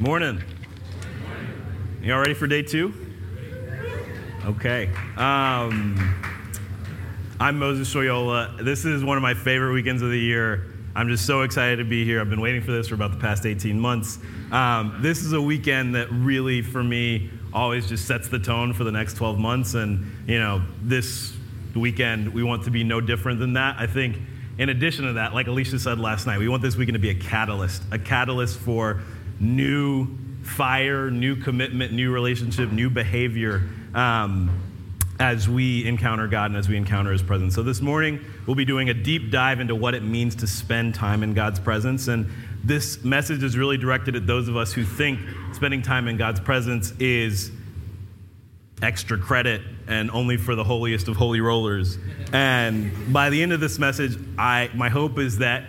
Morning. You all ready for day two? Okay. Um, I'm Moses Soyola. This is one of my favorite weekends of the year. I'm just so excited to be here. I've been waiting for this for about the past 18 months. Um, this is a weekend that really, for me, always just sets the tone for the next 12 months. And, you know, this weekend, we want to be no different than that. I think, in addition to that, like Alicia said last night, we want this weekend to be a catalyst, a catalyst for new fire, new commitment, new relationship, new behavior um, as we encounter God and as we encounter His presence. So this morning, we'll be doing a deep dive into what it means to spend time in God's presence. And this message is really directed at those of us who think spending time in God's presence is extra credit and only for the holiest of holy rollers. And by the end of this message, I, my hope is that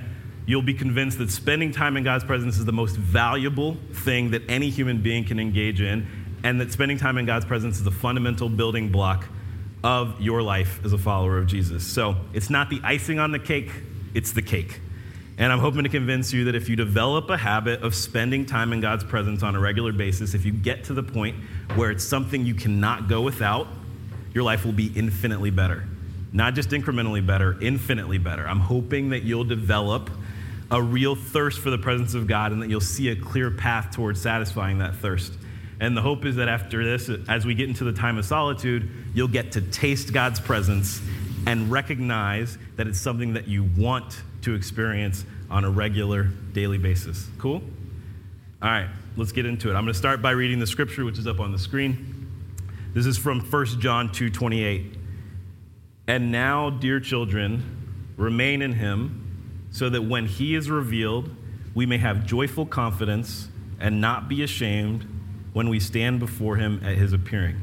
you'll be convinced that spending time in God's presence is the most valuable thing that any human being can engage in, and that spending time in God's presence is a fundamental building block of your life as a follower of Jesus. So it's not the icing on the cake, it's the cake. And I'm hoping to convince you that if you develop a habit of spending time in God's presence on a regular basis, if you get to the point where it's something you cannot go without, your life will be infinitely better. Not just incrementally better, infinitely better. I'm hoping that you'll develop a real thirst for the presence of God and that you'll see a clear path towards satisfying that thirst. And the hope is that after this, as we get into the time of solitude, you'll get to taste God's presence and recognize that it's something that you want to experience on a regular daily basis. Cool? All right, let's get into it. I'm going to start by reading the scripture which is up on the screen. This is from 1 John 2:28. And now, dear children, remain in him so that when he is revealed, we may have joyful confidence and not be ashamed when we stand before him at his appearing.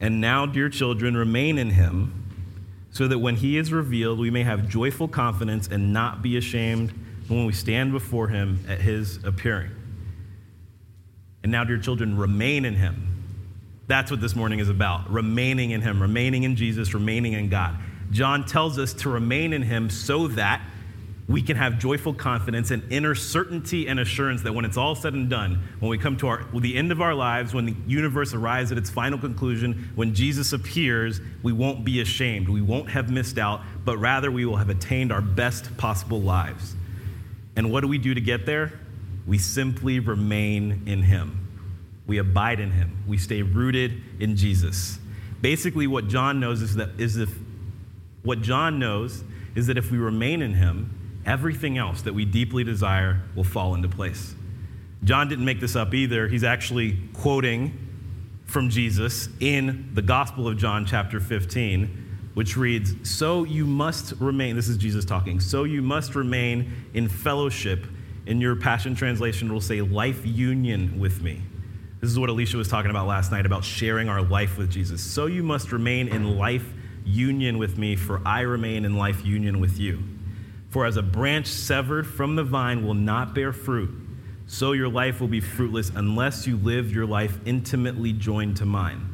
And now, dear children, remain in him, so that when he is revealed, we may have joyful confidence and not be ashamed when we stand before him at his appearing. And now, dear children, remain in him. That's what this morning is about remaining in him, remaining in Jesus, remaining in God. John tells us to remain in him so that we can have joyful confidence and inner certainty and assurance that when it's all said and done, when we come to our, the end of our lives, when the universe arrives at its final conclusion, when Jesus appears, we won't be ashamed. We won't have missed out, but rather we will have attained our best possible lives. And what do we do to get there? We simply remain in Him. We abide in Him. We stay rooted in Jesus. Basically, what John knows is that is if what John knows is that if we remain in him, everything else that we deeply desire will fall into place. John didn't make this up either. He's actually quoting from Jesus in the Gospel of John, chapter 15, which reads So you must remain, this is Jesus talking, so you must remain in fellowship. In your Passion Translation, it will say life union with me. This is what Alicia was talking about last night about sharing our life with Jesus. So you must remain in life union with me, for I remain in life union with you. For as a branch severed from the vine will not bear fruit, so your life will be fruitless unless you live your life intimately joined to mine.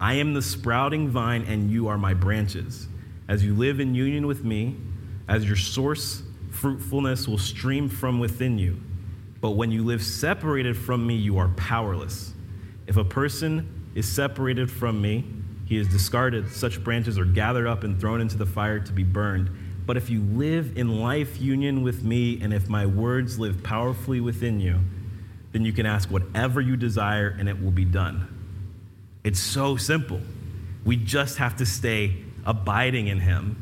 I am the sprouting vine, and you are my branches. As you live in union with me, as your source fruitfulness will stream from within you. But when you live separated from me, you are powerless. If a person is separated from me, he is discarded. Such branches are gathered up and thrown into the fire to be burned. But if you live in life union with me, and if my words live powerfully within you, then you can ask whatever you desire and it will be done. It's so simple. We just have to stay abiding in Him.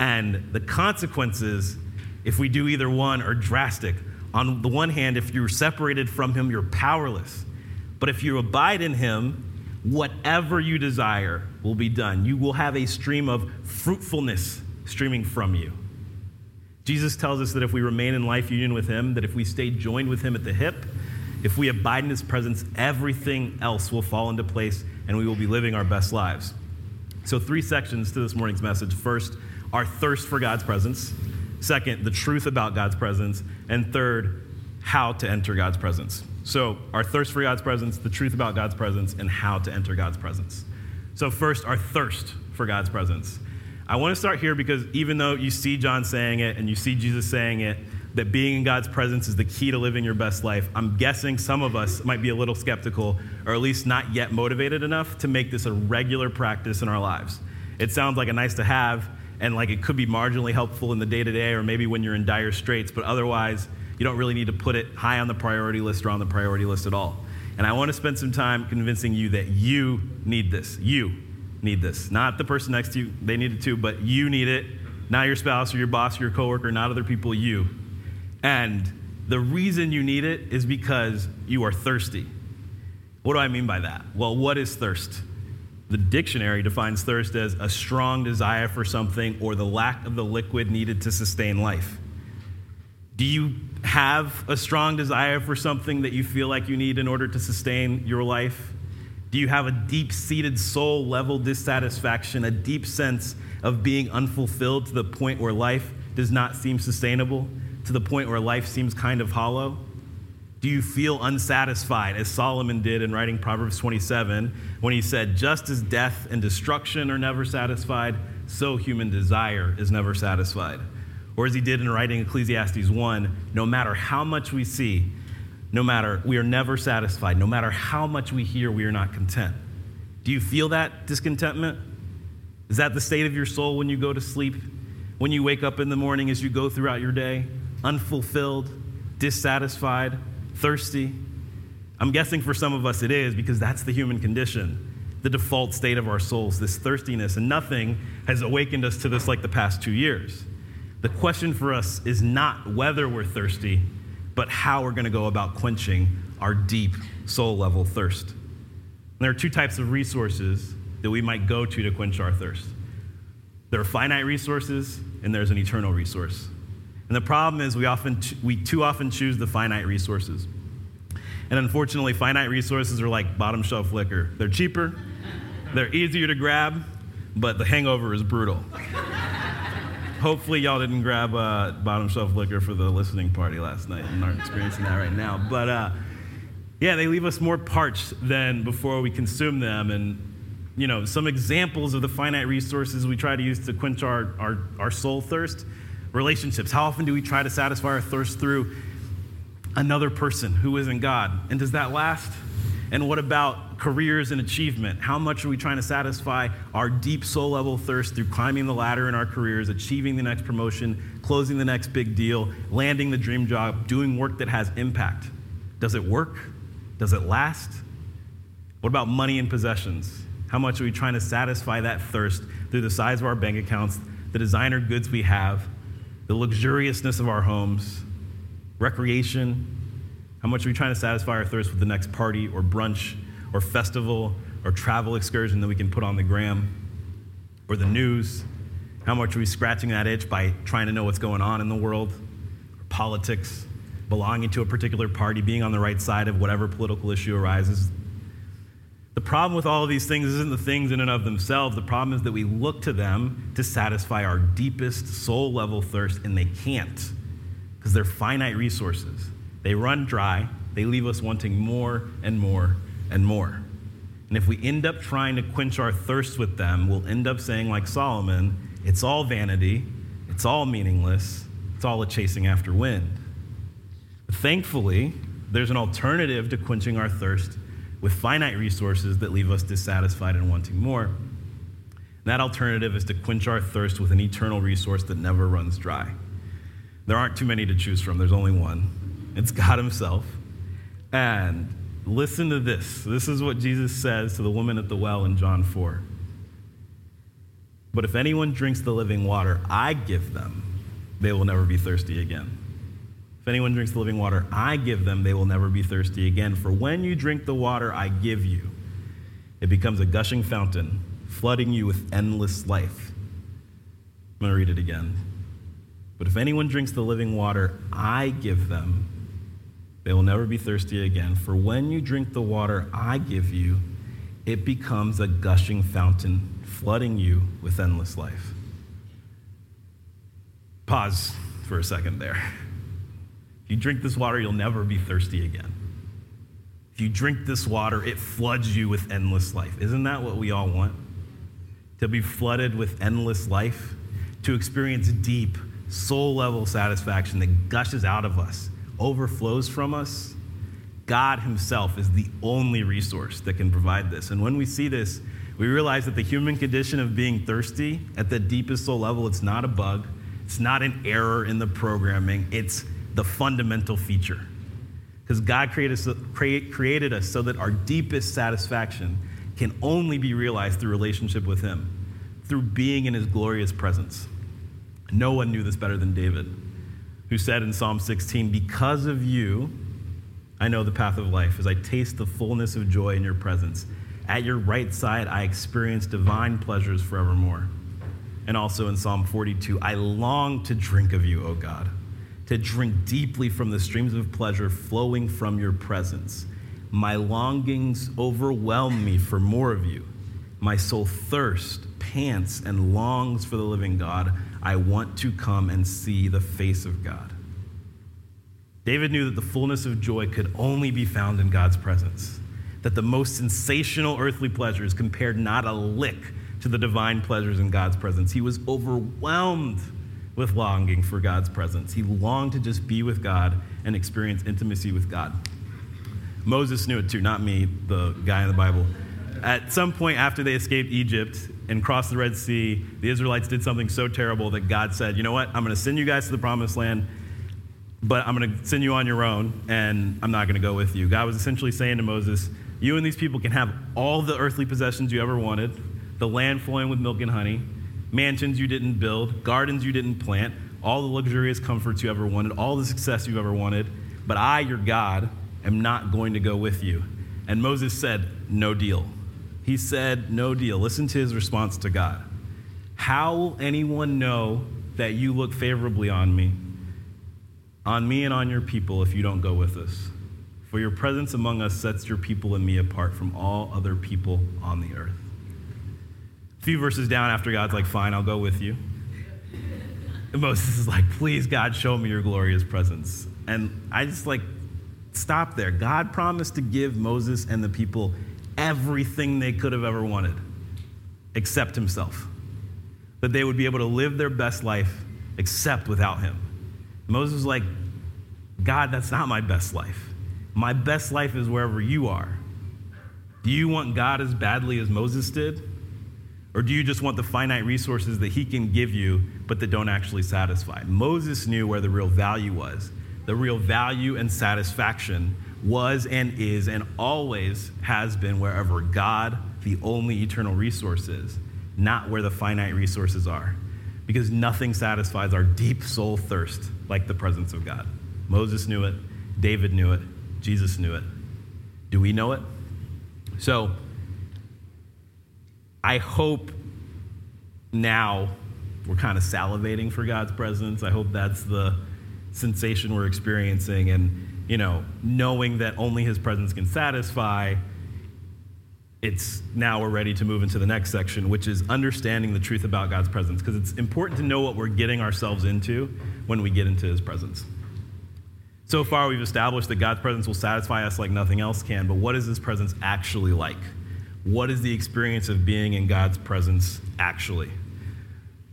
And the consequences, if we do either one, are drastic. On the one hand, if you're separated from Him, you're powerless. But if you abide in Him, whatever you desire will be done. You will have a stream of fruitfulness streaming from you. Jesus tells us that if we remain in life union with Him, that if we stay joined with Him at the hip, if we abide in His presence, everything else will fall into place and we will be living our best lives. So, three sections to this morning's message. First, our thirst for God's presence. Second, the truth about God's presence. And third, how to enter God's presence. So, our thirst for God's presence, the truth about God's presence, and how to enter God's presence. So, first, our thirst for God's presence. I want to start here because even though you see John saying it and you see Jesus saying it, that being in God's presence is the key to living your best life, I'm guessing some of us might be a little skeptical or at least not yet motivated enough to make this a regular practice in our lives. It sounds like a nice to have and like it could be marginally helpful in the day to day or maybe when you're in dire straits, but otherwise, you don't really need to put it high on the priority list or on the priority list at all. And I want to spend some time convincing you that you need this. You need this. Not the person next to you, they need it too, but you need it. Not your spouse or your boss or your coworker, not other people, you. And the reason you need it is because you are thirsty. What do I mean by that? Well, what is thirst? The dictionary defines thirst as a strong desire for something or the lack of the liquid needed to sustain life. Do you have a strong desire for something that you feel like you need in order to sustain your life? Do you have a deep seated soul level dissatisfaction, a deep sense of being unfulfilled to the point where life does not seem sustainable, to the point where life seems kind of hollow? Do you feel unsatisfied, as Solomon did in writing Proverbs 27, when he said, Just as death and destruction are never satisfied, so human desire is never satisfied? Or as he did in writing Ecclesiastes 1, no matter how much we see, no matter, we are never satisfied. No matter how much we hear, we are not content. Do you feel that discontentment? Is that the state of your soul when you go to sleep? When you wake up in the morning as you go throughout your day? Unfulfilled, dissatisfied? thirsty? I'm guessing for some of us it is because that's the human condition, the default state of our souls, this thirstiness. And nothing has awakened us to this like the past two years. The question for us is not whether we're thirsty, but how we're going to go about quenching our deep soul level thirst. And there are two types of resources that we might go to to quench our thirst there are finite resources, and there's an eternal resource. And the problem is we often we too often choose the finite resources. And unfortunately, finite resources are like bottom shelf liquor. They're cheaper, they're easier to grab, but the hangover is brutal. Hopefully, y'all didn't grab uh, bottom shelf liquor for the listening party last night and aren't experiencing that right now. But uh, yeah, they leave us more parched than before we consume them. And you know, some examples of the finite resources we try to use to quench our, our, our soul thirst relationships. How often do we try to satisfy our thirst through another person who isn't God? And does that last? And what about careers and achievement? How much are we trying to satisfy our deep soul level thirst through climbing the ladder in our careers, achieving the next promotion, closing the next big deal, landing the dream job, doing work that has impact? Does it work? Does it last? What about money and possessions? How much are we trying to satisfy that thirst through the size of our bank accounts, the designer goods we have, the luxuriousness of our homes, recreation. How much are we trying to satisfy our thirst with the next party or brunch or festival or travel excursion that we can put on the gram or the news? How much are we scratching that itch by trying to know what's going on in the world? Or politics, belonging to a particular party, being on the right side of whatever political issue arises the problem with all of these things isn't the things in and of themselves. The problem is that we look to them to satisfy our deepest soul level thirst, and they can't because they're finite resources. They run dry, they leave us wanting more and more and more. And if we end up trying to quench our thirst with them, we'll end up saying, like Solomon, it's all vanity, it's all meaningless, it's all a chasing after wind. But thankfully, there's an alternative to quenching our thirst with finite resources that leave us dissatisfied and wanting more. And that alternative is to quench our thirst with an eternal resource that never runs dry. There aren't too many to choose from, there's only one. It's God Himself. And listen to this. This is what Jesus says to the woman at the well in John 4. But if anyone drinks the living water I give them, they will never be thirsty again. If anyone drinks the living water I give them, they will never be thirsty again. For when you drink the water I give you, it becomes a gushing fountain, flooding you with endless life. I'm going to read it again. But if anyone drinks the living water I give them, they will never be thirsty again. For when you drink the water I give you, it becomes a gushing fountain, flooding you with endless life. Pause for a second there. If you drink this water, you'll never be thirsty again. If you drink this water, it floods you with endless life. Isn't that what we all want? To be flooded with endless life, to experience deep, soul level satisfaction that gushes out of us, overflows from us, God Himself is the only resource that can provide this. And when we see this, we realize that the human condition of being thirsty at the deepest soul level, it's not a bug, it's not an error in the programming, it's the fundamental feature. Because God created us, created us so that our deepest satisfaction can only be realized through relationship with Him, through being in His glorious presence. No one knew this better than David, who said in Psalm 16, Because of you, I know the path of life as I taste the fullness of joy in your presence. At your right side, I experience divine pleasures forevermore. And also in Psalm 42, I long to drink of you, O God, to drink deeply from the streams of pleasure flowing from your presence. My longings overwhelm me for more of you. My soul thirsts, pants, and longs for the living God. I want to come and see the face of God. David knew that the fullness of joy could only be found in God's presence, that the most sensational earthly pleasures compared not a lick to the divine pleasures in God's presence. He was overwhelmed with longing for God's presence. He longed to just be with God and experience intimacy with God. Moses knew it too, not me, the guy in the Bible. At some point after they escaped Egypt and crossed the Red Sea, the Israelites did something so terrible that God said, You know what? I'm going to send you guys to the promised land but I'm going to send you on your own, and I'm not going to go with you. God was essentially saying to Moses, You and these people can have all the earthly possessions you ever wanted, the land flowing with milk and honey, mansions you didn't build, gardens you didn't plant, all the luxurious comforts you ever wanted, all the success you've ever wanted, but I, your God, am not going to go with you. And Moses said, No deal. He said, No deal. Listen to his response to God. How will anyone know that you look favorably on me? on me and on your people if you don't go with us. For your presence among us sets your people and me apart from all other people on the earth. A few verses down after God's like, Fine, I'll go with you. And Moses is like, Please, God, show me your glorious presence. And I just like, stop there. God promised to give Moses and the people everything they could have ever wanted, except himself. That they would be able to live their best life except without him. Moses was like, God, that's not my best life. My best life is wherever you are. Do you want God as badly as Moses did? Or do you just want the finite resources that he can give you, but that don't actually satisfy? Moses knew where the real value was. The real value and satisfaction was and is and always has been wherever God, the only eternal resource, is, not where the finite resources are. Because nothing satisfies our deep soul thirst like the presence of God. Moses knew it, David knew it, Jesus knew it. Do we know it? So, I hope now we're kind of salivating for God's presence. I hope that's the sensation we're experiencing. And, you know, knowing that only His presence can satisfy, it's now we're ready to move into the next section, which is understanding the truth about God's presence, because it's important to know what we're getting ourselves into when we get into His presence. So far, we've established that God's presence will satisfy us like nothing else can, but what is His presence actually like? What is the experience of being in God's presence actually?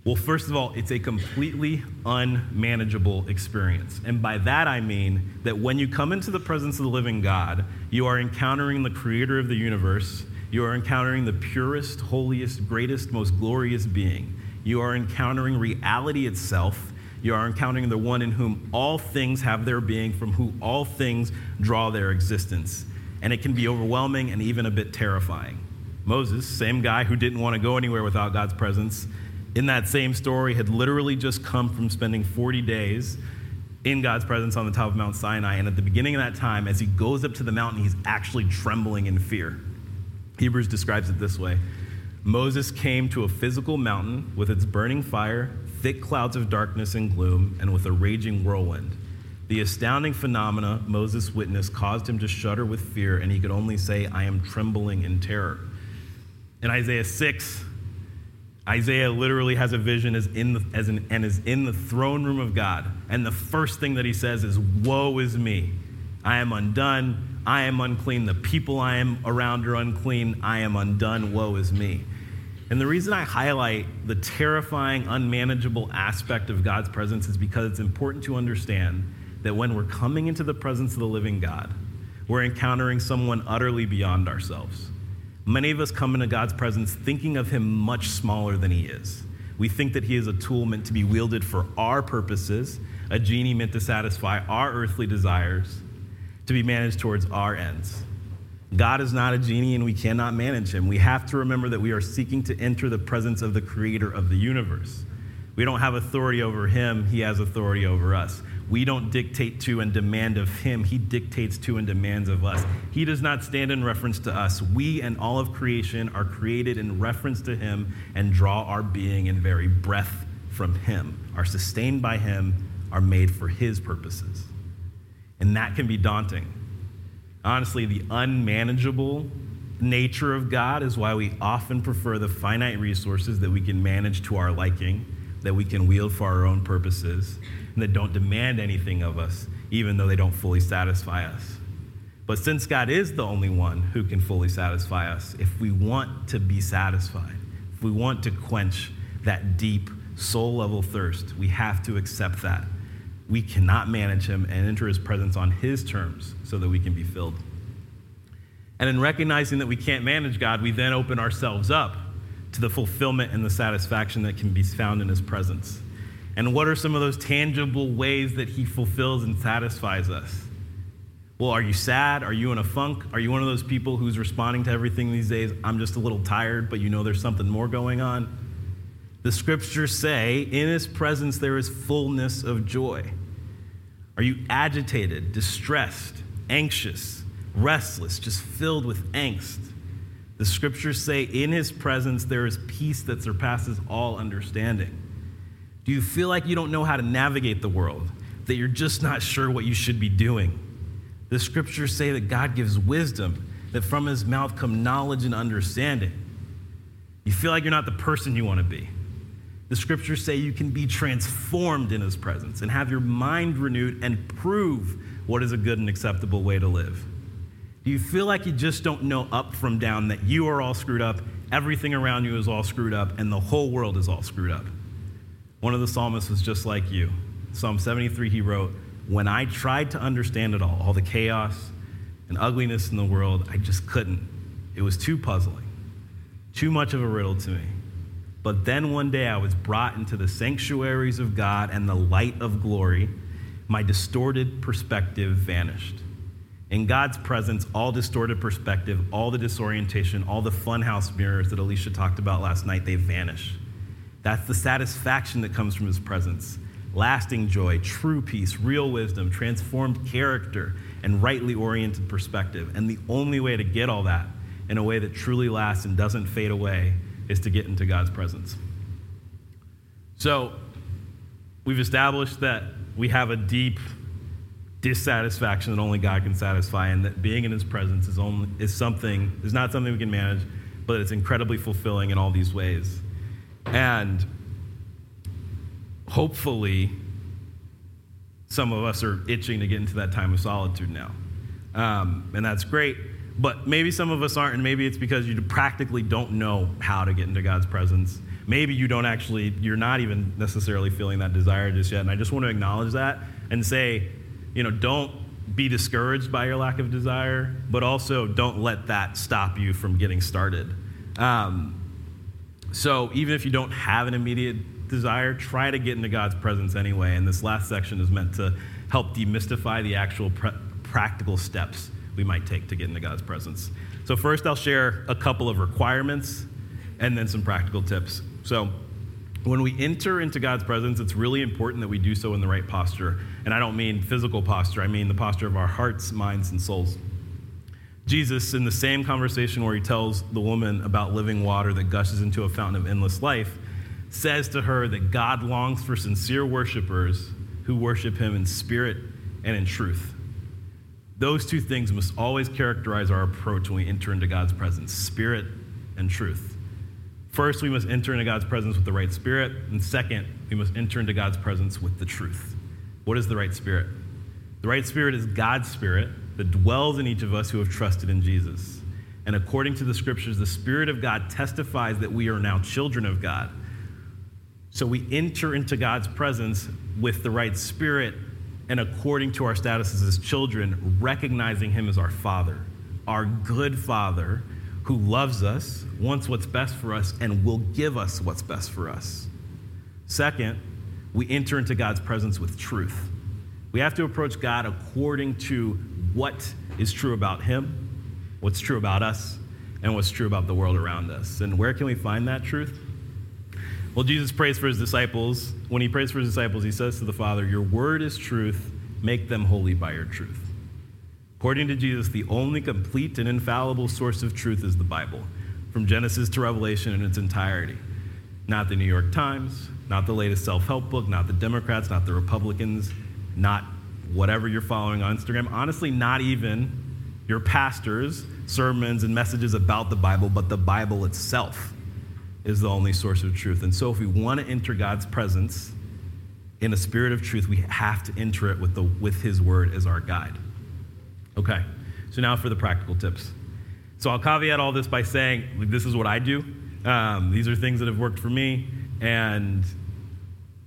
Well, first of all, it's a completely unmanageable experience. And by that I mean that when you come into the presence of the living God, you are encountering the creator of the universe, you are encountering the purest, holiest, greatest, most glorious being. You are encountering reality itself you are encountering the one in whom all things have their being, from whom all things draw their existence. And it can be overwhelming and even a bit terrifying. Moses, same guy who didn't want to go anywhere without God's presence, in that same story had literally just come from spending 40 days in God's presence on the top of Mount Sinai. And at the beginning of that time, as he goes up to the mountain, he's actually trembling in fear. Hebrews describes it this way Moses came to a physical mountain with its burning fire, thick clouds of darkness and gloom, and with a raging whirlwind. The astounding phenomena Moses witnessed caused him to shudder with fear, and he could only say, I am trembling in terror. In Isaiah 6, Isaiah literally has a vision as in the, as an, and is in the throne room of God. And the first thing that he says is, Woe is me. I am undone. I am unclean. The people I am around are unclean. I am undone. Woe is me. And the reason I highlight the terrifying, unmanageable aspect of God's presence is because it's important to understand that when we're coming into the presence of the living God, we're encountering someone utterly beyond ourselves. Many of us come into God's presence thinking of him much smaller than he is. We think that he is a tool meant to be wielded for our purposes, a genie meant to satisfy our earthly desires, to be managed towards our ends. God is not a genie and we cannot manage him. We have to remember that we are seeking to enter the presence of the creator of the universe. We don't have authority over him, he has authority over us. We don't dictate to and demand of him, he dictates to and demands of us. He does not stand in reference to us. We and all of creation are created in reference to him and draw our being and very breath from him, are sustained by him, are made for his purposes. And that can be daunting. Honestly, the unmanageable nature of God is why we often prefer the finite resources that we can manage to our liking, that we can wield for our own purposes, and that don't demand anything of us, even though they don't fully satisfy us. But since God is the only one who can fully satisfy us, if we want to be satisfied, if we want to quench that deep soul level thirst, we have to accept that we cannot manage him and enter his presence on his terms so that we can be filled. And in recognizing that we can't manage God, we then open ourselves up to the fulfillment and the satisfaction that can be found in his presence. And what are some of those tangible ways that he fulfills and satisfies us? Well, are you sad? Are you in a funk? Are you one of those people who's responding to everything these days? I'm just a little tired, but you know there's something more going on? The scriptures say, in his presence there is fullness of joy. Are you agitated, distressed, anxious, restless, just filled with angst? The scriptures say, in his presence there is peace that surpasses all understanding. Do you feel like you don't know how to navigate the world, that you're just not sure what you should be doing? The scriptures say that God gives wisdom, that from his mouth come knowledge and understanding. You feel like you're not the person you want to be. The scriptures say you can be transformed in his presence and have your mind renewed and prove what is a good and acceptable way to live. Do you feel like you just don't know up from down that you are all screwed up, everything around you is all screwed up, and the whole world is all screwed up? One of the psalmists was just like you. Psalm 73, he wrote, When I tried to understand it all, all the chaos and ugliness in the world, I just couldn't. It was too puzzling, too much of a riddle to me. But then one day I was brought into the sanctuaries of God and the light of glory. My distorted perspective vanished. In God's presence, all distorted perspective, all the disorientation, all the funhouse mirrors that Alicia talked about last night, they vanish. That's the satisfaction that comes from his presence. Lasting joy, true peace, real wisdom, transformed character, and rightly oriented perspective. And the only way to get all that in a way that truly lasts and doesn't fade away is to get into God's presence. So, we've established that we have a deep dissatisfaction that only God can satisfy, and that being in His presence is, only, is something, is not something we can manage, but it's incredibly fulfilling in all these ways. And hopefully, some of us are itching to get into that time of solitude now. Um, and that's great. But maybe some of us aren't, and maybe it's because you practically don't know how to get into God's presence. Maybe you don't actually, you're not even necessarily feeling that desire just yet. And I just want to acknowledge that and say, you know, don't be discouraged by your lack of desire, but also don't let that stop you from getting started. Um, so even if you don't have an immediate desire, try to get into God's presence anyway. And this last section is meant to help demystify the actual practical steps we might take to get into God's presence. So, first, I'll share a couple of requirements and then some practical tips. So, when we enter into God's presence, it's really important that we do so in the right posture. And I don't mean physical posture, I mean the posture of our hearts, minds, and souls. Jesus, in the same conversation where he tells the woman about living water that gushes into a fountain of endless life, says to her that God longs for sincere worshipers who worship him in spirit and in truth. Those two things must always characterize our approach when we enter into God's presence spirit and truth. First, we must enter into God's presence with the right spirit. And second, we must enter into God's presence with the truth. What is the right spirit? The right spirit is God's spirit that dwells in each of us who have trusted in Jesus. And according to the scriptures, the Spirit of God testifies that we are now children of God. So we enter into God's presence with the right spirit and according to our status as children, recognizing Him as our Father, our good Father who loves us, wants what's best for us, and will give us what's best for us. Second, we enter into God's presence with truth. We have to approach God according to what is true about Him, what's true about us, and what's true about the world around us. And where can we find that truth? Well, Jesus prays for his disciples. When he prays for his disciples, he says to the Father, Your word is truth. Make them holy by your truth. According to Jesus, the only complete and infallible source of truth is the Bible, from Genesis to Revelation in its entirety. Not the New York Times, not the latest self help book, not the Democrats, not the Republicans, not whatever you're following on Instagram. Honestly, not even your pastors' sermons and messages about the Bible, but the Bible itself is the only source of truth. And so, if we want to enter God's presence in a spirit of truth, we have to enter it with, the, with His word as our guide. Okay, so now for the practical tips. So, I'll caveat all this by saying this is what I do. Um, these are things that have worked for me, and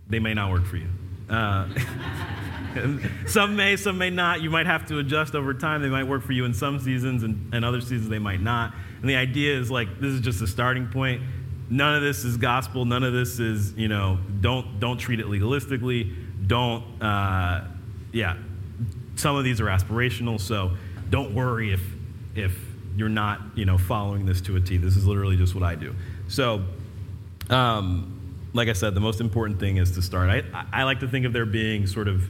they may not work for you. Uh, some may, some may not. You might have to adjust over time. They might work for you in some seasons, and, and other seasons they might not. And the idea is like this is just a starting point none of this is gospel. None of this is, you know, don't, don't treat it legalistically. Don't, uh, yeah. Some of these are aspirational, so don't worry if, if you're not, you know, following this to a T. This is literally just what I do. So, um, like I said, the most important thing is to start. I, I like to think of there being sort of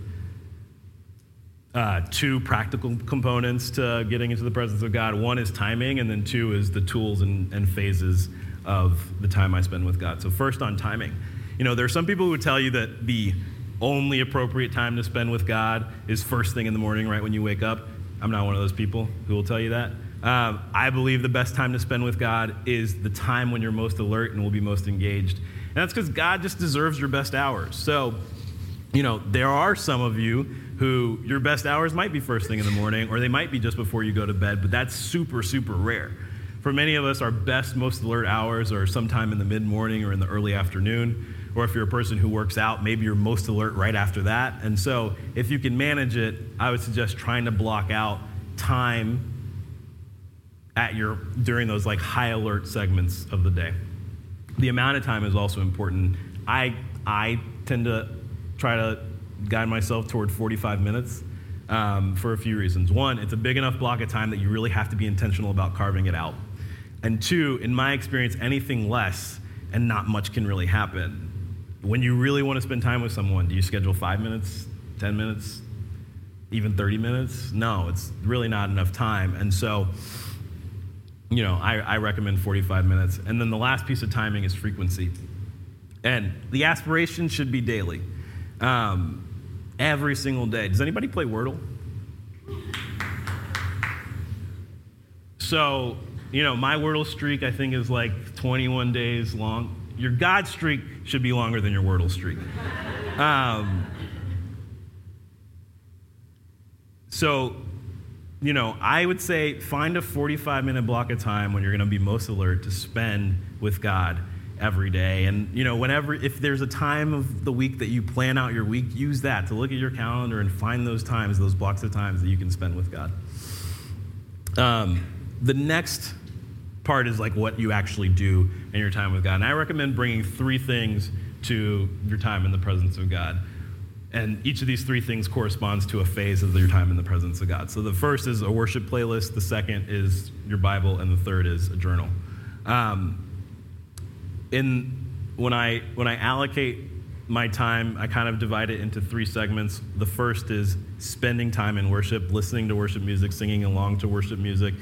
uh, two practical components to getting into the presence of God. One is timing, and then two is the tools and, and phases of the time I spend with God. So, first on timing. You know, there are some people who tell you that the only appropriate time to spend with God is first thing in the morning, right when you wake up. I'm not one of those people who will tell you that. Um, I believe the best time to spend with God is the time when you're most alert and will be most engaged. And that's because God just deserves your best hours. So, you know, there are some of you who your best hours might be first thing in the morning or they might be just before you go to bed, but that's super, super rare. For many of us, our best, most alert hours are sometime in the mid morning or in the early afternoon. Or if you're a person who works out, maybe you're most alert right after that. And so, if you can manage it, I would suggest trying to block out time at your during those like high alert segments of the day. The amount of time is also important. I I tend to try to guide myself toward 45 minutes um, for a few reasons. One, it's a big enough block of time that you really have to be intentional about carving it out. And two, in my experience, anything less and not much can really happen. When you really want to spend time with someone, do you schedule five minutes, 10 minutes, even 30 minutes? No, it's really not enough time. And so, you know, I, I recommend 45 minutes. And then the last piece of timing is frequency. And the aspiration should be daily, um, every single day. Does anybody play Wordle? So you know, my Wordle streak, I think, is like 21 days long. Your God streak should be longer than your Wordle streak. Um, so, you know, I would say find a 45 minute block of time when you're going to be most alert to spend with God every day. And, you know, whenever, if there's a time of the week that you plan out your week, use that to look at your calendar and find those times, those blocks of times that you can spend with God. Um, the next part is like what you actually do in your time with God. And I recommend bringing three things to your time in the presence of God. And each of these three things corresponds to a phase of your time in the presence of God. So the first is a worship playlist, the second is your Bible, and the third is a journal. Um, in when I when I allocate my time, I kind of divide it into three segments. The first is spending time in worship, listening to worship music, singing along to worship music.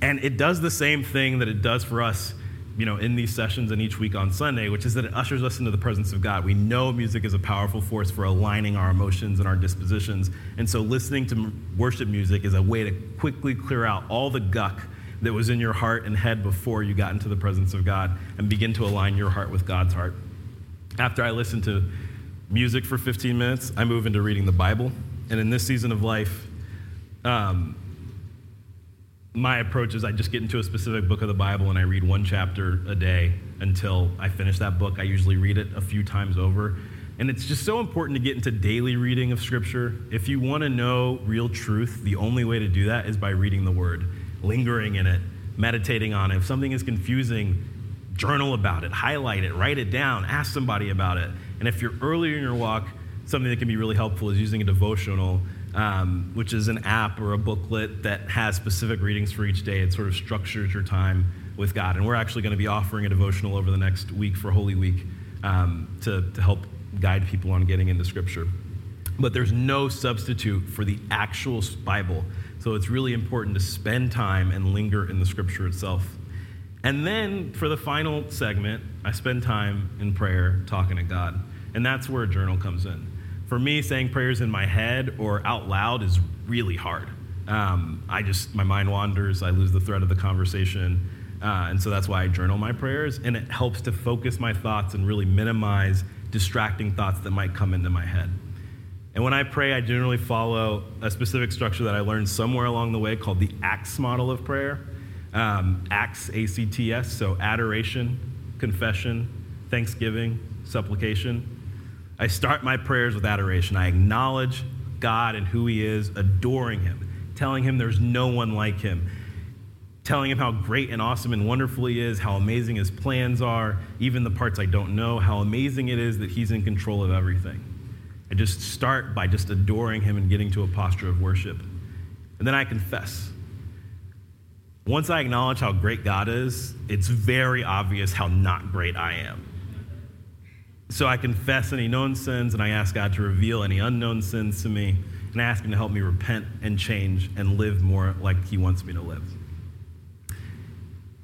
And it does the same thing that it does for us, you know, in these sessions and each week on Sunday, which is that it ushers us into the presence of God. We know music is a powerful force for aligning our emotions and our dispositions. And so listening to worship music is a way to quickly clear out all the guck that was in your heart and head before you got into the presence of God and begin to align your heart with God's heart. After I listen to music for 15 minutes, I move into reading the Bible. And in this season of life, um, my approach is I just get into a specific book of the Bible and I read one chapter a day until I finish that book. I usually read it a few times over. And it's just so important to get into daily reading of Scripture. If you want to know real truth, the only way to do that is by reading the Word, lingering in it, meditating on it. If something is confusing, journal about it, highlight it, write it down, ask somebody about it. And if you're earlier in your walk, something that can be really helpful is using a devotional um, which is an app or a booklet that has specific readings for each day. It sort of structures your time with God. And we're actually going to be offering a devotional over the next week for Holy Week um, to, to help guide people on getting into Scripture. But there's no substitute for the actual Bible. So it's really important to spend time and linger in the Scripture itself. And then for the final segment, I spend time in prayer talking to God. And that's where a journal comes in for me, saying prayers in my head or out loud is really hard. Um, I just, my mind wanders, I lose the thread of the conversation. Uh, and so that's why I journal my prayers, and it helps to focus my thoughts and really minimize distracting thoughts that might come into my head. And when I pray, I generally follow a specific structure that I learned somewhere along the way called the ACTS model of prayer. Um, ACTS, A C T S, so adoration, confession, thanksgiving, supplication. I start my prayers with adoration. I acknowledge God and who He is, adoring Him, telling Him there's no one like Him, telling Him how great and awesome and wonderful He is, how amazing His plans are, even the parts I don't know, how amazing it is that He's in control of everything. I just start by just adoring Him and getting to a posture of worship. And then I confess. Once I acknowledge how great God is, it's very obvious how not great I am. So I confess any known sins and I ask God to reveal any unknown sins to me and I ask Him to help me repent and change and live more like He wants me to live.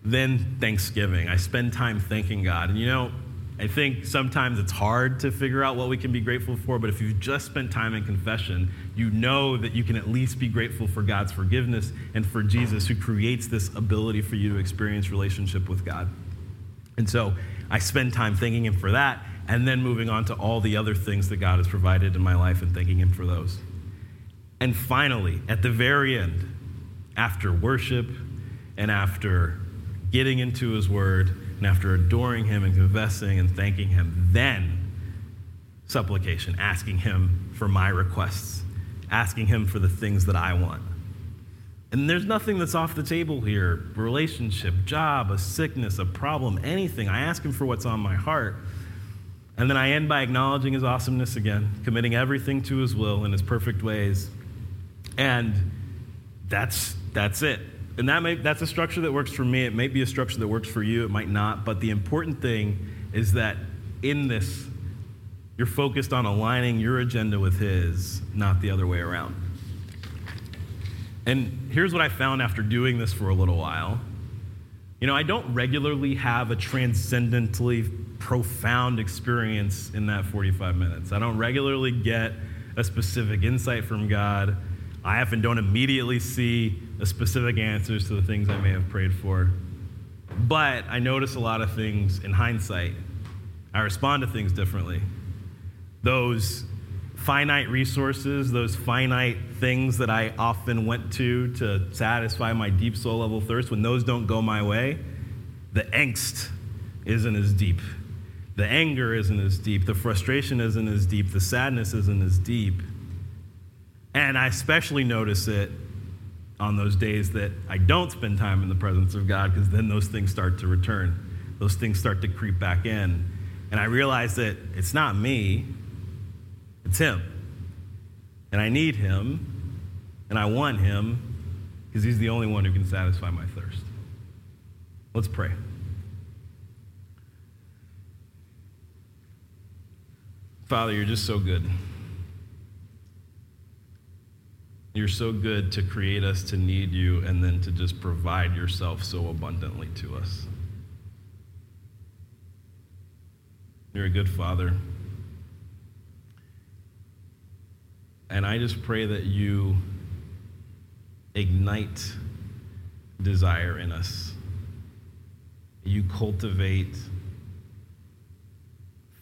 Then Thanksgiving. I spend time thanking God. And you know, I think sometimes it's hard to figure out what we can be grateful for, but if you've just spent time in confession, you know that you can at least be grateful for God's forgiveness and for Jesus who creates this ability for you to experience relationship with God. And so I spend time thanking Him for that and then moving on to all the other things that God has provided in my life and thanking Him for those. And finally, at the very end, after worship and after getting into His Word and after adoring Him and confessing and thanking Him, then supplication, asking Him for my requests, asking Him for the things that I want. And there's nothing that's off the table here relationship, job, a sickness, a problem, anything. I ask Him for what's on my heart. And then I end by acknowledging his awesomeness again, committing everything to his will in his perfect ways. And that's, that's it. And that may, that's a structure that works for me. It may be a structure that works for you, it might not. But the important thing is that in this, you're focused on aligning your agenda with his, not the other way around. And here's what I found after doing this for a little while. You know, I don't regularly have a transcendently profound experience in that 45 minutes. I don't regularly get a specific insight from God. I often don't immediately see specific answers to the things I may have prayed for. But I notice a lot of things in hindsight. I respond to things differently. Those finite resources, those finite things that I often went to to satisfy my deep soul level thirst, when those don't go my way, the angst isn't as deep. The anger isn't as deep. The frustration isn't as deep. The sadness isn't as deep. And I especially notice it on those days that I don't spend time in the presence of God because then those things start to return. Those things start to creep back in. And I realize that it's not me, it's Him. And I need Him, and I want Him because He's the only one who can satisfy my thirst. Let's pray. Father, you're just so good. You're so good to create us to need you and then to just provide yourself so abundantly to us. You're a good father. And I just pray that you ignite desire in us. You cultivate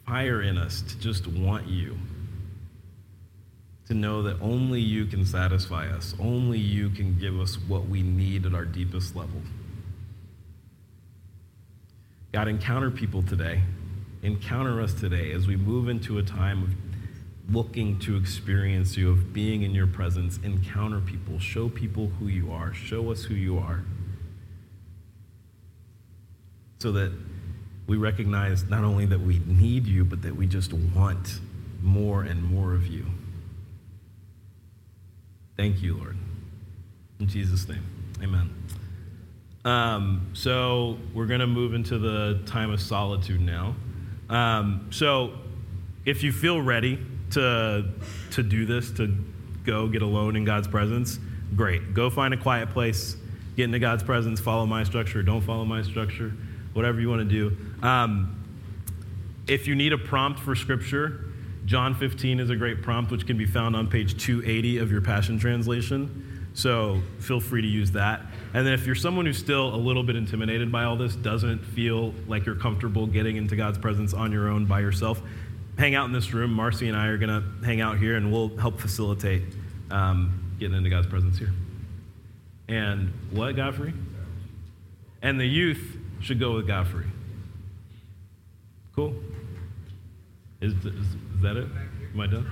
fire in us to just want you. To know that only you can satisfy us, only you can give us what we need at our deepest level. God, encounter people today. Encounter us today as we move into a time of looking to experience you, of being in your presence. Encounter people. Show people who you are. Show us who you are. So that we recognize not only that we need you, but that we just want more and more of you. Thank you, Lord. In Jesus' name, amen. Um, so we're going to move into the time of solitude now. Um, so if you feel ready to, to do this, to go get alone in God's presence, great. Go find a quiet place, get into God's presence, follow my structure, don't follow my structure, whatever you want to do. Um, if you need a prompt for scripture, John 15 is a great prompt, which can be found on page 280 of your Passion Translation. So feel free to use that. And then if you're someone who's still a little bit intimidated by all this, doesn't feel like you're comfortable getting into God's presence on your own by yourself, hang out in this room. Marcy and I are going to hang out here and we'll help facilitate um, getting into God's presence here. And what, Godfrey? And the youth should go with Godfrey. Cool? Is, is, is that it? Am I done?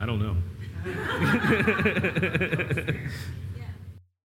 I don't know.